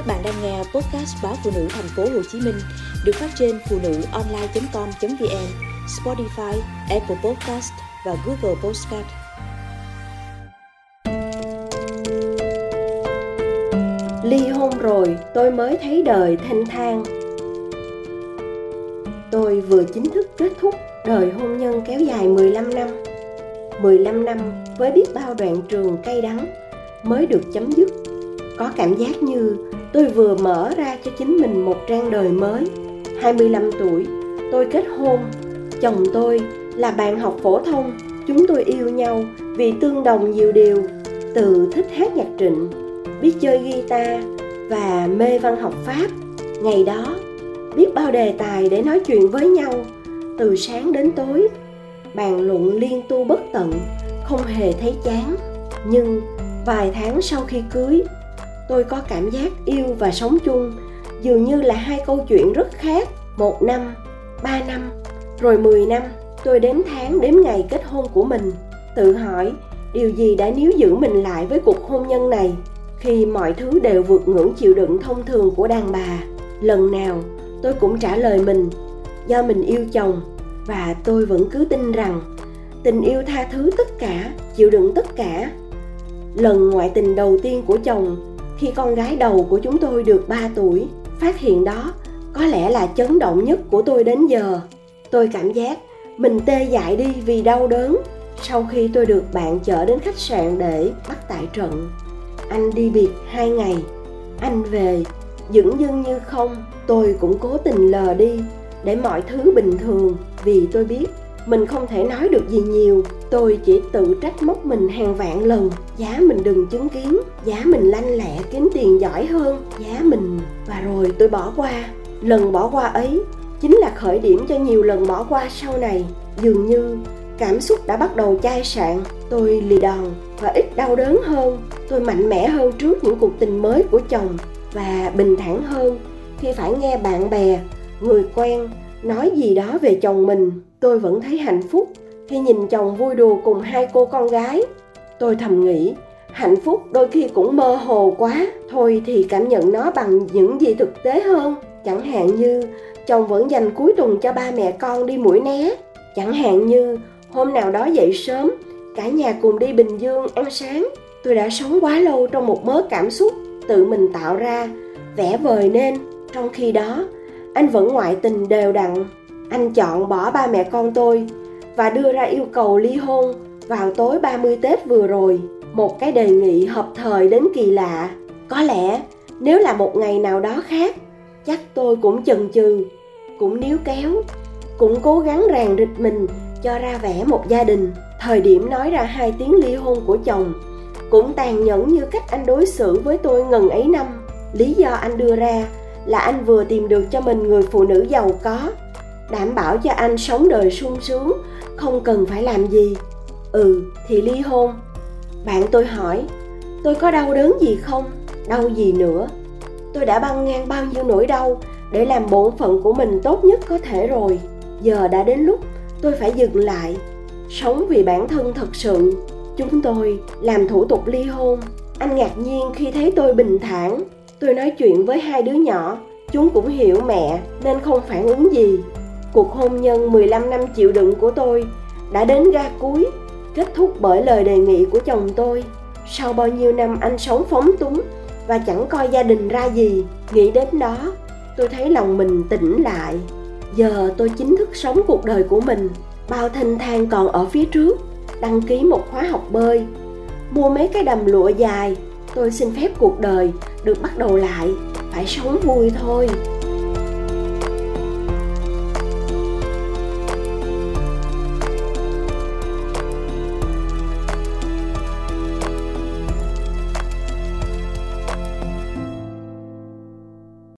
Các bạn đang nghe podcast báo phụ nữ thành phố Hồ Chí Minh được phát trên phụ nữ online.com.vn, Spotify, Apple Podcast và Google Podcast. Ly hôn rồi tôi mới thấy đời thanh thang. Tôi vừa chính thức kết thúc đời hôn nhân kéo dài 15 năm. 15 năm với biết bao đoạn trường cay đắng mới được chấm dứt. Có cảm giác như tôi vừa mở ra cho chính mình một trang đời mới. 25 tuổi, tôi kết hôn. Chồng tôi là bạn học phổ thông. Chúng tôi yêu nhau vì tương đồng nhiều điều. Từ thích hát nhạc trịnh, biết chơi guitar và mê văn học pháp. Ngày đó, biết bao đề tài để nói chuyện với nhau. Từ sáng đến tối, bàn luận liên tu bất tận, không hề thấy chán. Nhưng vài tháng sau khi cưới tôi có cảm giác yêu và sống chung. Dường như là hai câu chuyện rất khác. Một năm, ba năm, rồi mười năm, tôi đếm tháng đếm ngày kết hôn của mình. Tự hỏi, điều gì đã níu giữ mình lại với cuộc hôn nhân này? Khi mọi thứ đều vượt ngưỡng chịu đựng thông thường của đàn bà, lần nào tôi cũng trả lời mình, do mình yêu chồng, và tôi vẫn cứ tin rằng tình yêu tha thứ tất cả, chịu đựng tất cả. Lần ngoại tình đầu tiên của chồng khi con gái đầu của chúng tôi được 3 tuổi, phát hiện đó có lẽ là chấn động nhất của tôi đến giờ. Tôi cảm giác mình tê dại đi vì đau đớn sau khi tôi được bạn chở đến khách sạn để bắt tại trận. Anh đi biệt hai ngày. Anh về, dững dưng như không, tôi cũng cố tình lờ đi để mọi thứ bình thường vì tôi biết mình không thể nói được gì nhiều. Tôi chỉ tự trách móc mình hàng vạn lần. Giá mình đừng chứng kiến. Giá mình lanh lẹ kiếm tiền giỏi hơn. Giá mình. Và rồi tôi bỏ qua. Lần bỏ qua ấy chính là khởi điểm cho nhiều lần bỏ qua sau này. Dường như cảm xúc đã bắt đầu chai sạn. Tôi lì đòn và ít đau đớn hơn. Tôi mạnh mẽ hơn trước những cuộc tình mới của chồng. Và bình thản hơn khi phải nghe bạn bè, người quen nói gì đó về chồng mình, tôi vẫn thấy hạnh phúc. Khi nhìn chồng vui đùa cùng hai cô con gái, tôi thầm nghĩ, hạnh phúc đôi khi cũng mơ hồ quá. Thôi thì cảm nhận nó bằng những gì thực tế hơn. Chẳng hạn như, chồng vẫn dành cuối tuần cho ba mẹ con đi mũi né. Chẳng hạn như, hôm nào đó dậy sớm, cả nhà cùng đi bình dương ăn sáng. Tôi đã sống quá lâu trong một mớ cảm xúc tự mình tạo ra vẽ vời nên. Trong khi đó anh vẫn ngoại tình đều đặn anh chọn bỏ ba mẹ con tôi và đưa ra yêu cầu ly hôn vào tối 30 Tết vừa rồi. Một cái đề nghị hợp thời đến kỳ lạ. Có lẽ nếu là một ngày nào đó khác, chắc tôi cũng chần chừ, cũng níu kéo, cũng cố gắng ràng rịch mình cho ra vẻ một gia đình. Thời điểm nói ra hai tiếng ly hôn của chồng cũng tàn nhẫn như cách anh đối xử với tôi ngần ấy năm. Lý do anh đưa ra là anh vừa tìm được cho mình người phụ nữ giàu có, đảm bảo cho anh sống đời sung sướng, không cần phải làm gì. Ừ thì ly hôn. Bạn tôi hỏi, tôi có đau đớn gì không? Đau gì nữa? Tôi đã băng ngang bao nhiêu nỗi đau để làm bổn phận của mình tốt nhất có thể rồi. Giờ đã đến lúc tôi phải dừng lại. Sống vì bản thân thật sự. Chúng tôi làm thủ tục ly hôn. Anh ngạc nhiên khi thấy tôi bình thản tôi nói chuyện với hai đứa nhỏ chúng cũng hiểu mẹ nên không phản ứng gì Cuộc hôn nhân 15 năm chịu đựng của tôi đã đến ga cuối, kết thúc bởi lời đề nghị của chồng tôi. Sau bao nhiêu năm anh sống phóng túng và chẳng coi gia đình ra gì, nghĩ đến đó, tôi thấy lòng mình tỉnh lại. Giờ tôi chính thức sống cuộc đời của mình, bao thanh thang còn ở phía trước, đăng ký một khóa học bơi, mua mấy cái đầm lụa dài, tôi xin phép cuộc đời được bắt đầu lại, phải sống vui thôi.